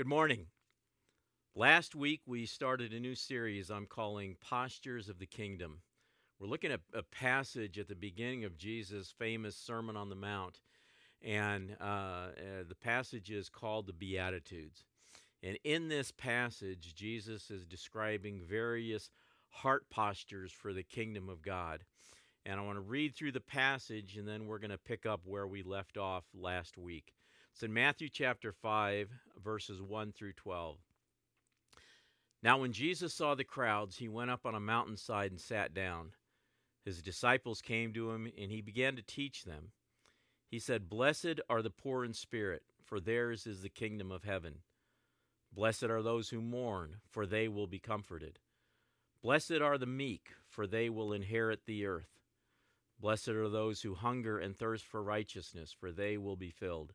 Good morning. Last week we started a new series I'm calling Postures of the Kingdom. We're looking at a passage at the beginning of Jesus' famous Sermon on the Mount, and uh, uh, the passage is called the Beatitudes. And in this passage, Jesus is describing various heart postures for the kingdom of God. And I want to read through the passage, and then we're going to pick up where we left off last week. It's in Matthew chapter 5, verses 1 through 12. Now, when Jesus saw the crowds, he went up on a mountainside and sat down. His disciples came to him, and he began to teach them. He said, Blessed are the poor in spirit, for theirs is the kingdom of heaven. Blessed are those who mourn, for they will be comforted. Blessed are the meek, for they will inherit the earth. Blessed are those who hunger and thirst for righteousness, for they will be filled.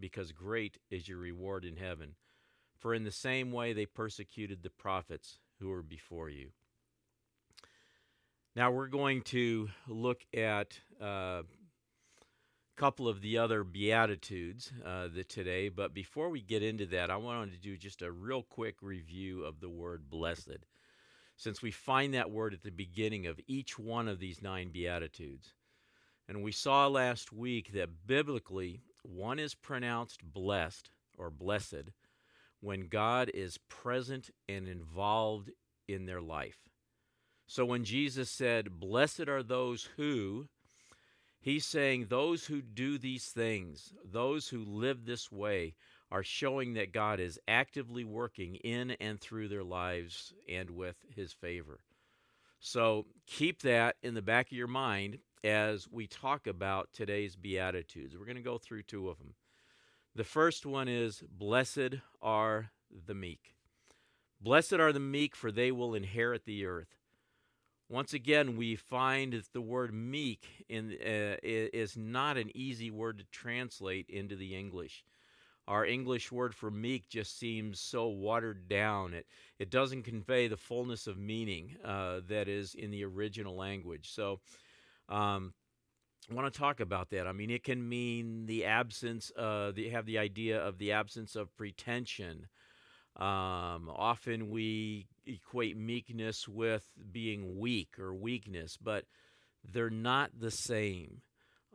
because great is your reward in heaven. For in the same way they persecuted the prophets who were before you. Now we're going to look at uh, a couple of the other Beatitudes uh, today, but before we get into that, I wanted to do just a real quick review of the word blessed, since we find that word at the beginning of each one of these nine Beatitudes. And we saw last week that biblically, one is pronounced blessed or blessed when God is present and involved in their life. So when Jesus said, Blessed are those who, he's saying those who do these things, those who live this way, are showing that God is actively working in and through their lives and with his favor. So keep that in the back of your mind as we talk about today's Beatitudes. We're going to go through two of them. The first one is Blessed are the meek. Blessed are the meek, for they will inherit the earth. Once again, we find that the word meek in, uh, is not an easy word to translate into the English. Our English word for meek just seems so watered down. It, it doesn't convey the fullness of meaning uh, that is in the original language. So, um, I want to talk about that. I mean, it can mean the absence, uh, the, have the idea of the absence of pretension. Um, often we equate meekness with being weak or weakness, but they're not the same.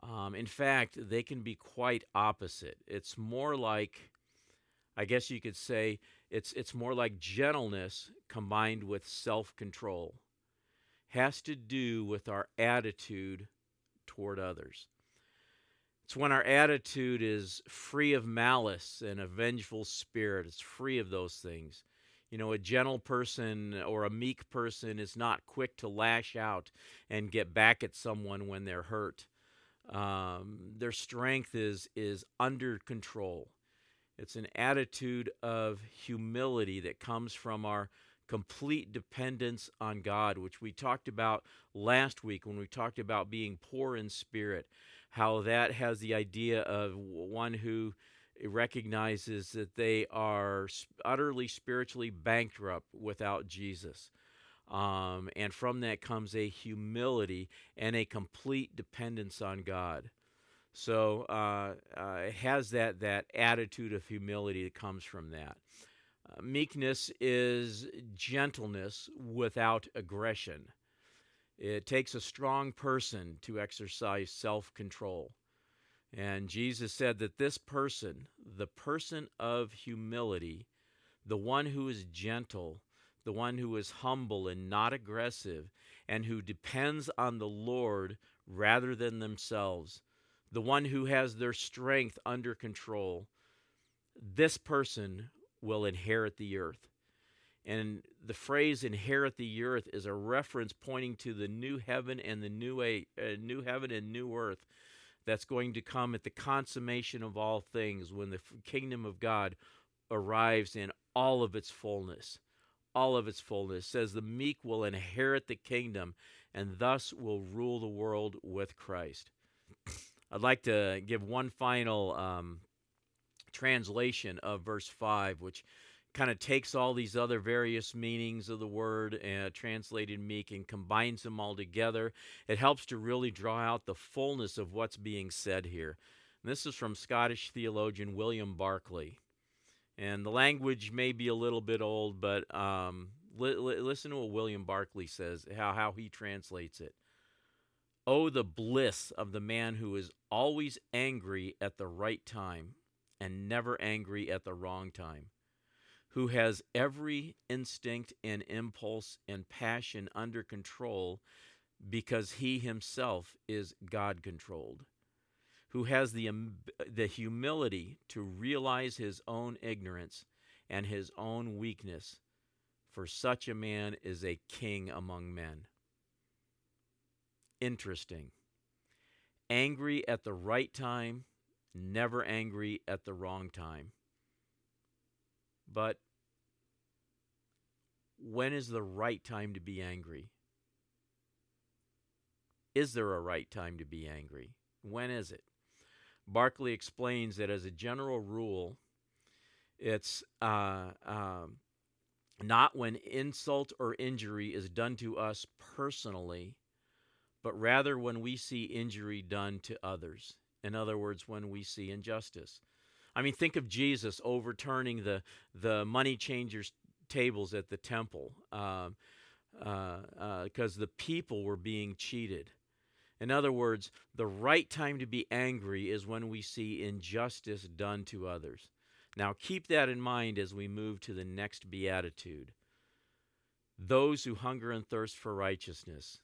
Um, in fact, they can be quite opposite. It's more like, I guess you could say, it's it's more like gentleness combined with self-control. Has to do with our attitude toward others. It's when our attitude is free of malice and a vengeful spirit. It's free of those things. You know, a gentle person or a meek person is not quick to lash out and get back at someone when they're hurt. Um, their strength is is under control. It's an attitude of humility that comes from our complete dependence on God, which we talked about last week when we talked about being poor in spirit, how that has the idea of one who recognizes that they are utterly spiritually bankrupt without Jesus. Um, and from that comes a humility and a complete dependence on God. So uh, uh, it has that that attitude of humility that comes from that. Uh, meekness is gentleness without aggression. It takes a strong person to exercise self control. And Jesus said that this person, the person of humility, the one who is gentle, the one who is humble and not aggressive, and who depends on the Lord rather than themselves, the one who has their strength under control, this person will inherit the earth. And the phrase inherit the earth is a reference pointing to the new heaven and the new, a, uh, new heaven and new earth that's going to come at the consummation of all things when the kingdom of God arrives in all of its fullness. All of its fullness says the meek will inherit the kingdom and thus will rule the world with Christ. I'd like to give one final um, translation of verse 5, which kind of takes all these other various meanings of the word uh, translated meek and combines them all together. It helps to really draw out the fullness of what's being said here. And this is from Scottish theologian William Barclay. And the language may be a little bit old, but um, li- li- listen to what William Barclay says, how, how he translates it. Oh, the bliss of the man who is always angry at the right time and never angry at the wrong time who has every instinct and impulse and passion under control because he himself is God controlled, who has the, the humility to realize his own ignorance and his own weakness, for such a man is a king among men. Interesting. Angry at the right time, never angry at the wrong time. But when is the right time to be angry? Is there a right time to be angry? When is it? Barclay explains that as a general rule, it's uh, um, not when insult or injury is done to us personally, but rather when we see injury done to others. In other words, when we see injustice. I mean, think of Jesus overturning the the money changers' tables at the temple because uh, uh, uh, the people were being cheated. In other words, the right time to be angry is when we see injustice done to others. Now, keep that in mind as we move to the next beatitude. Those who hunger and thirst for righteousness.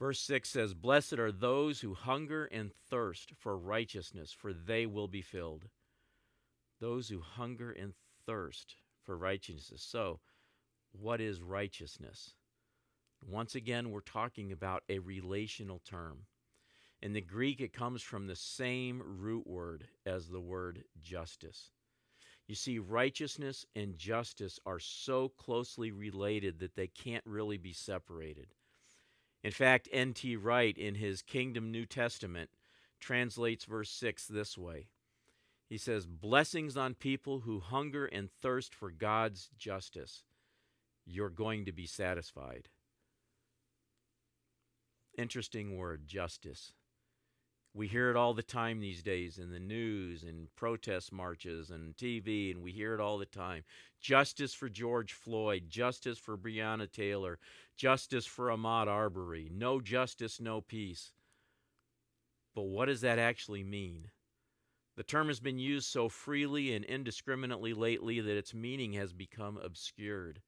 Verse 6 says, Blessed are those who hunger and thirst for righteousness, for they will be filled. Those who hunger and thirst for righteousness. So, what is righteousness? Once again, we're talking about a relational term. In the Greek, it comes from the same root word as the word justice. You see, righteousness and justice are so closely related that they can't really be separated. In fact, N.T. Wright, in his Kingdom New Testament, translates verse 6 this way He says, Blessings on people who hunger and thirst for God's justice. You're going to be satisfied. Interesting word, justice. We hear it all the time these days in the news and protest marches and TV, and we hear it all the time. Justice for George Floyd, justice for Breonna Taylor, justice for Ahmaud Arbery. No justice, no peace. But what does that actually mean? The term has been used so freely and indiscriminately lately that its meaning has become obscured.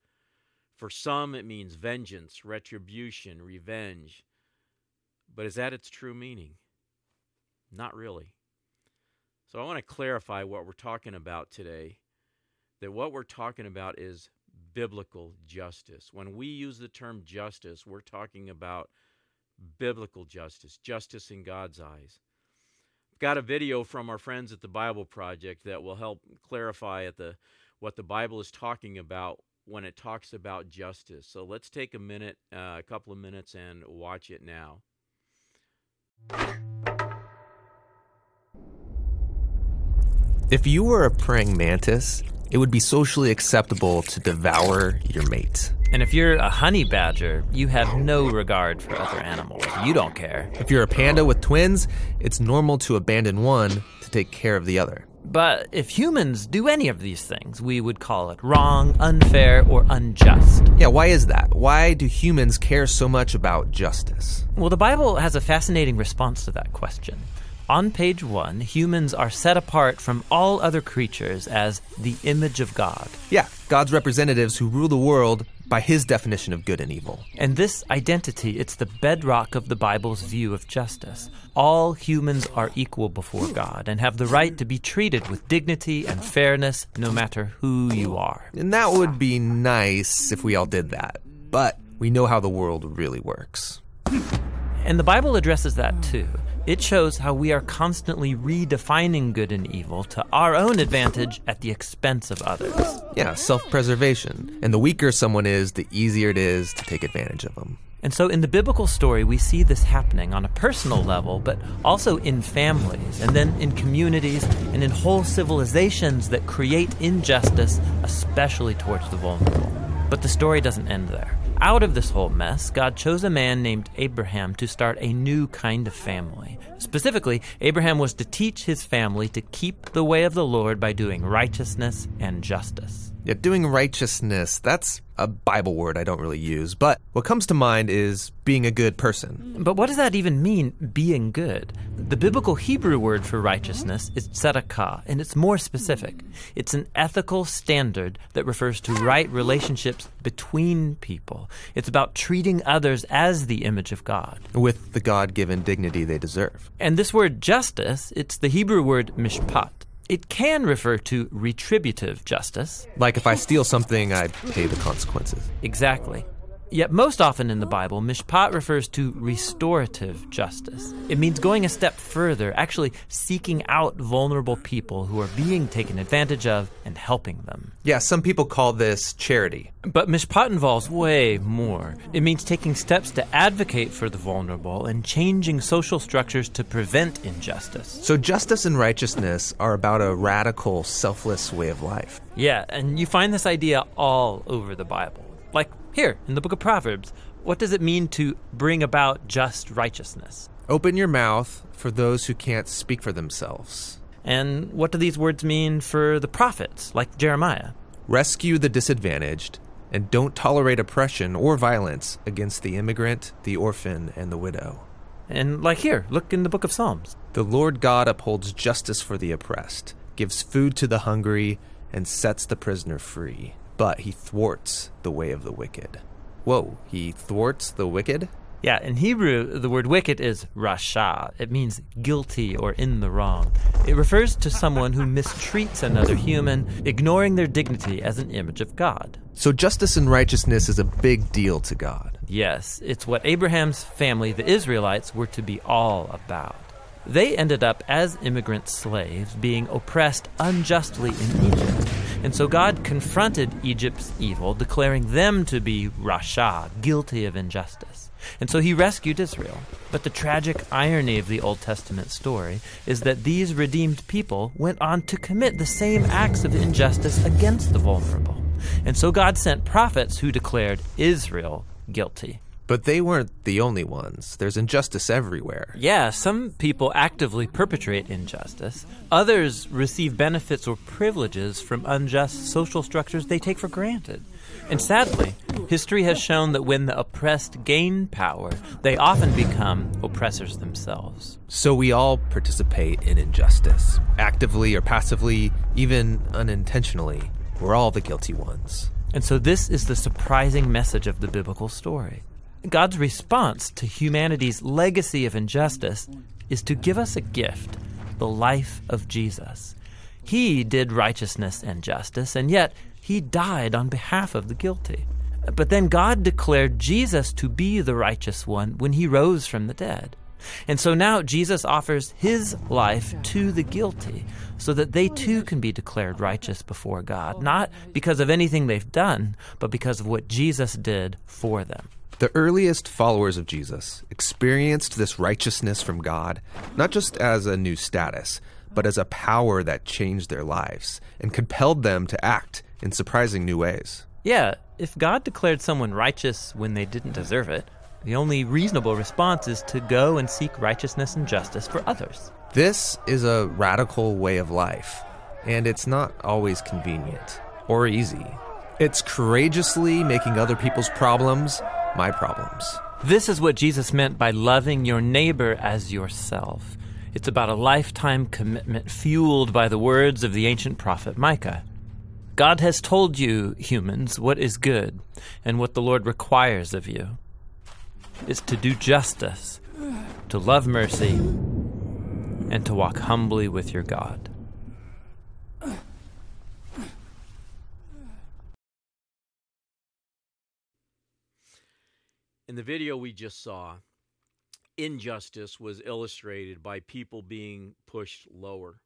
For some, it means vengeance, retribution, revenge. But is that its true meaning? Not really. So I want to clarify what we're talking about today. That what we're talking about is biblical justice. When we use the term justice, we're talking about biblical justice, justice in God's eyes. I've got a video from our friends at the Bible Project that will help clarify at the what the Bible is talking about when it talks about justice. So let's take a minute, uh, a couple of minutes, and watch it now. If you were a praying mantis, it would be socially acceptable to devour your mate. And if you're a honey badger, you have no regard for other animals. You don't care. If you're a panda with twins, it's normal to abandon one to take care of the other. But if humans do any of these things, we would call it wrong, unfair, or unjust. Yeah, why is that? Why do humans care so much about justice? Well, the Bible has a fascinating response to that question. On page one, humans are set apart from all other creatures as the image of God. Yeah, God's representatives who rule the world by his definition of good and evil. And this identity, it's the bedrock of the Bible's view of justice. All humans are equal before God and have the right to be treated with dignity and fairness no matter who you are. And that would be nice if we all did that. But we know how the world really works. And the Bible addresses that too. It shows how we are constantly redefining good and evil to our own advantage at the expense of others. Yeah, self preservation. And the weaker someone is, the easier it is to take advantage of them. And so in the biblical story, we see this happening on a personal level, but also in families, and then in communities, and in whole civilizations that create injustice, especially towards the vulnerable. But the story doesn't end there. Out of this whole mess, God chose a man named Abraham to start a new kind of family. Specifically, Abraham was to teach his family to keep the way of the Lord by doing righteousness and justice. Yeah, doing righteousness, that's a Bible word I don't really use, but what comes to mind is being a good person. But what does that even mean, being good? The biblical Hebrew word for righteousness is tzedakah, and it's more specific. It's an ethical standard that refers to right relationships between people. It's about treating others as the image of God. With the God given dignity they deserve. And this word justice, it's the Hebrew word mishpat. It can refer to retributive justice. Like if I steal something, I pay the consequences. Exactly. Yet, most often in the Bible, mishpat refers to restorative justice. It means going a step further, actually seeking out vulnerable people who are being taken advantage of and helping them. Yeah, some people call this charity. But mishpat involves way more. It means taking steps to advocate for the vulnerable and changing social structures to prevent injustice. So, justice and righteousness are about a radical, selfless way of life. Yeah, and you find this idea all over the Bible. Like here, in the book of Proverbs, what does it mean to bring about just righteousness? Open your mouth for those who can't speak for themselves. And what do these words mean for the prophets, like Jeremiah? Rescue the disadvantaged, and don't tolerate oppression or violence against the immigrant, the orphan, and the widow. And like here, look in the book of Psalms. The Lord God upholds justice for the oppressed, gives food to the hungry, and sets the prisoner free but he thwarts the way of the wicked. Whoa, he thwarts the wicked? Yeah, in Hebrew, the word wicked is rasha. It means guilty or in the wrong. It refers to someone who mistreats another human, ignoring their dignity as an image of God. So justice and righteousness is a big deal to God. Yes, it's what Abraham's family, the Israelites, were to be all about. They ended up as immigrant slaves, being oppressed unjustly in Egypt. And so God confronted Egypt's evil, declaring them to be Rasha, guilty of injustice. And so he rescued Israel. But the tragic irony of the Old Testament story is that these redeemed people went on to commit the same acts of injustice against the vulnerable. And so God sent prophets who declared Israel guilty. But they weren't the only ones. There's injustice everywhere. Yeah, some people actively perpetrate injustice. Others receive benefits or privileges from unjust social structures they take for granted. And sadly, history has shown that when the oppressed gain power, they often become oppressors themselves. So we all participate in injustice, actively or passively, even unintentionally. We're all the guilty ones. And so this is the surprising message of the biblical story. God's response to humanity's legacy of injustice is to give us a gift the life of Jesus. He did righteousness and justice, and yet he died on behalf of the guilty. But then God declared Jesus to be the righteous one when he rose from the dead. And so now Jesus offers his life to the guilty so that they too can be declared righteous before God, not because of anything they've done, but because of what Jesus did for them. The earliest followers of Jesus experienced this righteousness from God not just as a new status, but as a power that changed their lives and compelled them to act in surprising new ways. Yeah, if God declared someone righteous when they didn't deserve it, the only reasonable response is to go and seek righteousness and justice for others. This is a radical way of life, and it's not always convenient or easy. It's courageously making other people's problems my problems. This is what Jesus meant by loving your neighbor as yourself. It's about a lifetime commitment fueled by the words of the ancient prophet Micah. God has told you, humans, what is good, and what the Lord requires of you is to do justice, to love mercy, and to walk humbly with your God. In the video we just saw, injustice was illustrated by people being pushed lower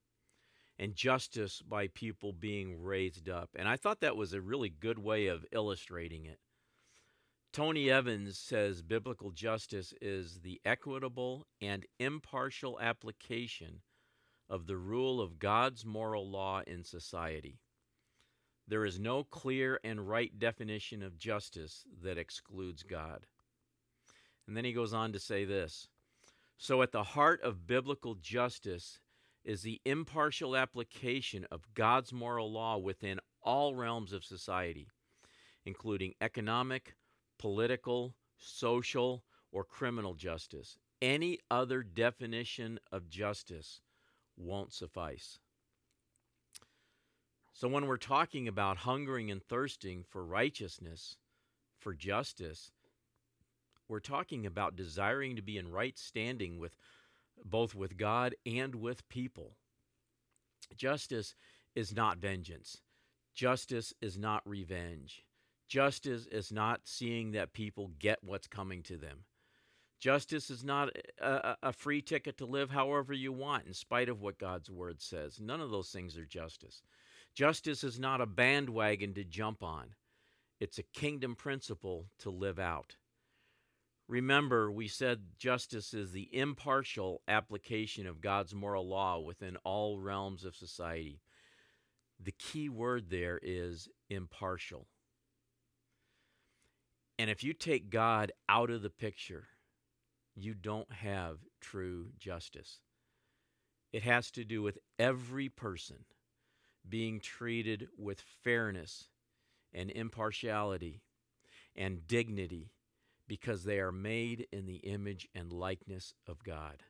and justice by people being raised up. And I thought that was a really good way of illustrating it. Tony Evans says biblical justice is the equitable and impartial application of the rule of God's moral law in society. There is no clear and right definition of justice that excludes God. And then he goes on to say this So, at the heart of biblical justice is the impartial application of God's moral law within all realms of society, including economic, political, social, or criminal justice. Any other definition of justice won't suffice. So, when we're talking about hungering and thirsting for righteousness, for justice, we're talking about desiring to be in right standing with both with God and with people. Justice is not vengeance. Justice is not revenge. Justice is not seeing that people get what's coming to them. Justice is not a, a, free ticket to live however you want, in spite of what God's word says. None of those things are justice. Justice is not a bandwagon to jump on, it's a kingdom principle to live out. Remember, we said justice is the impartial application of God's moral law within all realms of society. The key word there is impartial. And if you take God out of the picture, you don't have true justice. It has to do with every person being treated with fairness and impartiality and dignity because they are made in the image and likeness of God.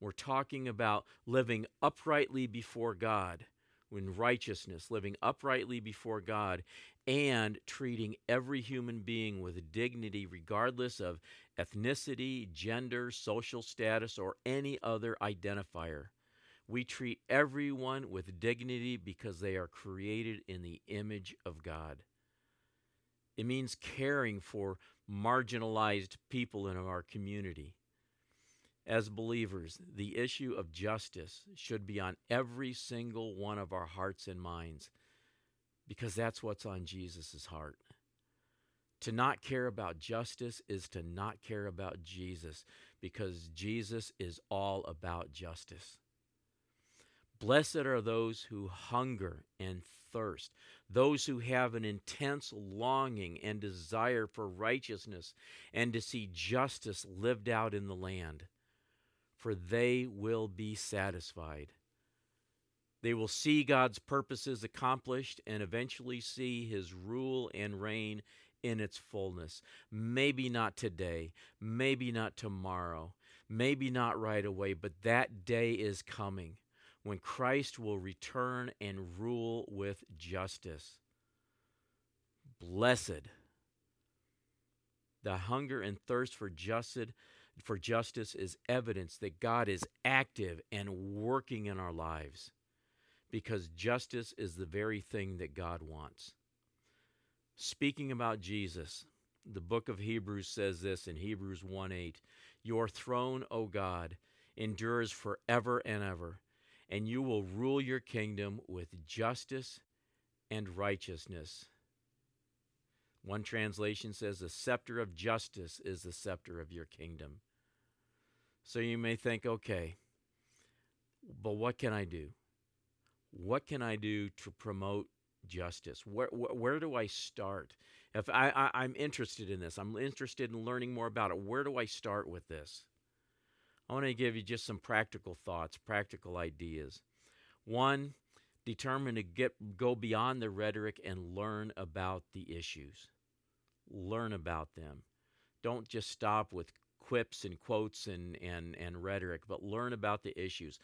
We're talking about living uprightly before God, in righteousness, living uprightly before God, and treating every human being with dignity, regardless of ethnicity, gender, social status, or any other identifier. We treat everyone with dignity because they are created in the image of God. It means caring for marginalized people in our community. As believers, the issue of justice should be on every single one of our hearts and minds because that's what's on Jesus' heart. To not care about justice is to not care about Jesus because Jesus is all about justice. Blessed are those who hunger and thirst, those who have an intense longing and desire for righteousness and to see justice lived out in the land, for they will be satisfied. They will see God's purposes accomplished and eventually see his rule and reign in its fullness. Maybe not today, maybe not tomorrow, maybe not right away, but that day is coming when Christ will return and rule with justice. Blessed. The hunger and thirst for justice, for justice is evidence that God is active and working in our lives because justice is the very thing that God wants. Speaking about Jesus, the book of Hebrews says this in Hebrews 1 8 Your throne, O God, endures forever and ever and you will rule your kingdom with justice and righteousness. One translation says, The scepter of justice is the scepter of your kingdom. So you may think, okay, but what can I do? What can I do to promote justice? Where, where, where do I start? If I, I, I'm interested in this, I'm interested in learning more about it, where do I start with this? I want to give you just some practical thoughts, practical ideas. One, determine to get go beyond the rhetoric and learn about the issues. Learn about them. Don't just stop with quips and quotes and, and, and rhetoric, but learn about the issues.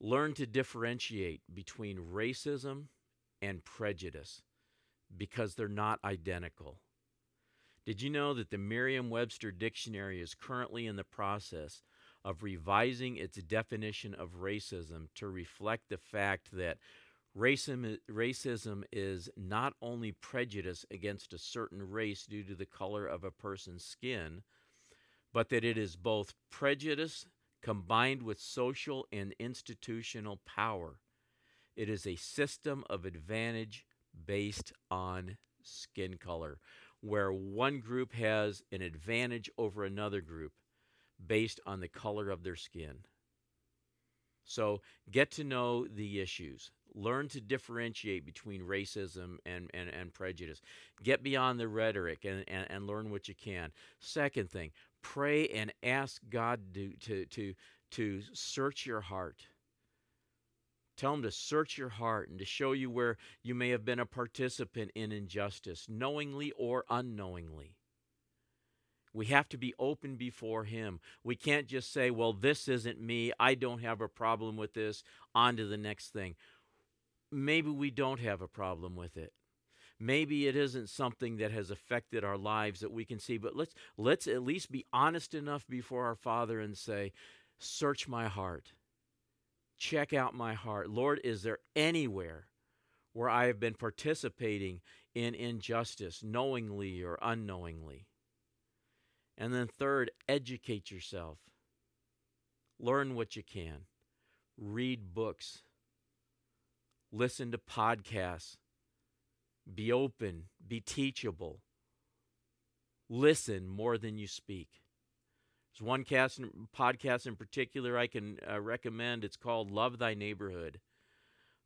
Learn to differentiate between racism and prejudice because they're not identical. Did you know that the Merriam Webster Dictionary is currently in the process of revising its definition of racism to reflect the fact that racism, racism is not only prejudice against a certain race due to the color of a person's skin, but that it is both prejudice combined with social and institutional power. It is a system of advantage based on skin color, where one group has an advantage over another group based on the color of their skin. So get to know the issues. Learn to differentiate between racism and, and, and prejudice. Get beyond the rhetoric and, and, and learn what you can. Second thing, pray and ask God to, to, to, to search your heart. Tell him to search your heart and to show you where you may have been a participant in injustice, knowingly or unknowingly. We have to be open before Him. We can't just say, well, this isn't me. I don't have a problem with this. On to the next thing. Maybe we don't have a problem with it. Maybe it isn't something that has affected our lives that we can see, but let's let's at least be honest enough before our Father and say, "Search my heart. Check out my heart. Lord, is there anywhere where I have been participating in injustice knowingly or unknowingly?" And then, third, educate yourself. Learn what you can. Read books. Listen to podcasts. Be open. Be teachable. Listen more than you speak. There's one cast, podcast in particular I can uh, recommend. It's called Love Thy Neighborhood.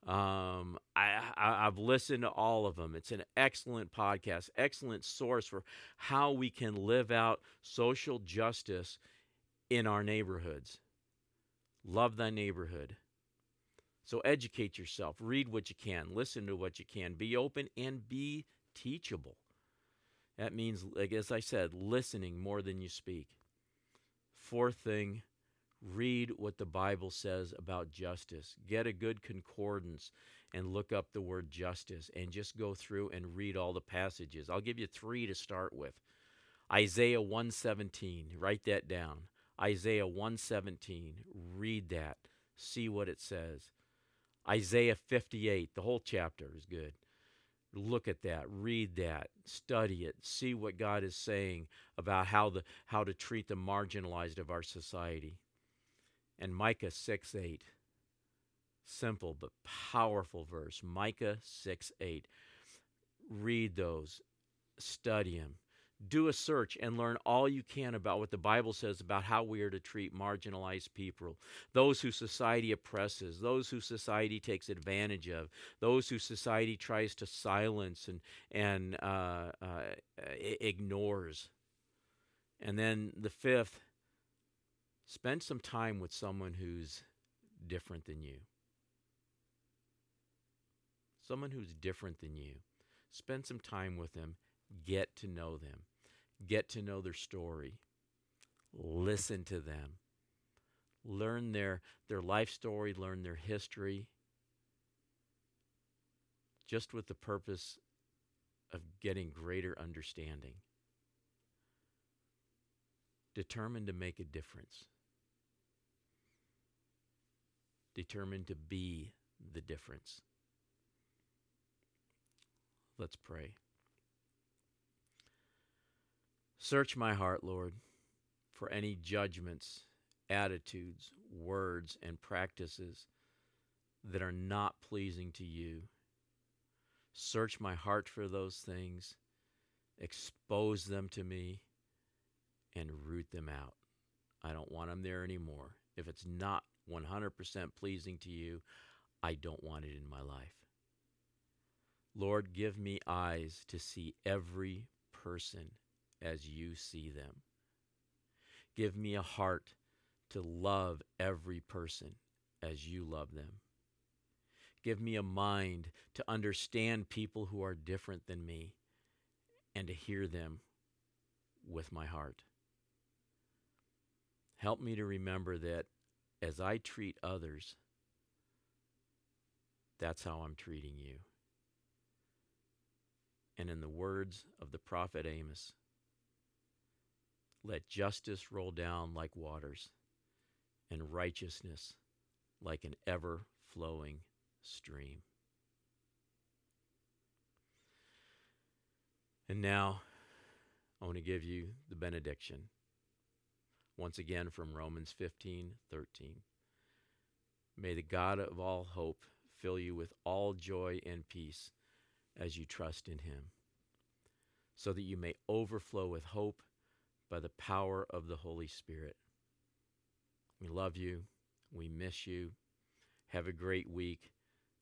Um, I, I have listened to all of them. It's an excellent podcast, excellent source for how we can live out social justice in our neighborhoods. Love thy neighborhood. So educate yourself, read what you can, listen to what you can, be open and be teachable. That means, like as I said, listening more than you speak. Fourth thing, read what the Bible says about justice. Get a good concordance and look up the word justice and just go through and read all the passages. I'll give you 3 to start with. Isaiah 117, write that down. Isaiah 117, read that. See what it says. Isaiah 58, the whole chapter is good. Look at that, read that, study it, see what God is saying about how the how to treat the marginalized of our society and Micah 6 8. Simple but powerful verse. Micah 6 8. Read those, study them. Do a search and learn all you can about what the Bible says about how we are to treat marginalized people, those who society oppresses, those who society takes advantage of, those who society tries to silence and, and uh, uh, ignores. And then the fifth, Spend some time with someone who's different than you. Someone who's different than you. Spend some time with them. Get to know them. Get to know their story. Listen to them. Learn their, their life story, learn their history, just with the purpose of getting greater understanding. Determined to make a difference determined to be the difference. Let's pray. Search my heart, Lord, for any judgments, attitudes, words, and practices that are not pleasing to you. Search my heart for those things, expose them to me, and root them out. I don't want them there anymore. If it's not 100% pleasing to you, I don't want it in my life. Lord, give me eyes to see every person as you see them. Give me a heart to love every person as you love them. Give me a mind to understand people who are different than me and to hear them with my heart. Help me to remember that as I treat others, that's how I'm treating you. And in the words of the prophet Amos, let justice roll down like waters and righteousness like an ever flowing stream. And now I want to give you the benediction. Once again from Romans 15 13. May the God of all hope fill you with all joy and peace as you trust in him, so that you may overflow with hope by the power of the Holy Spirit. We love you. We miss you. Have a great week.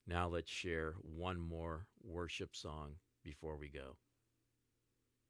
Now let's share one more worship song before we go.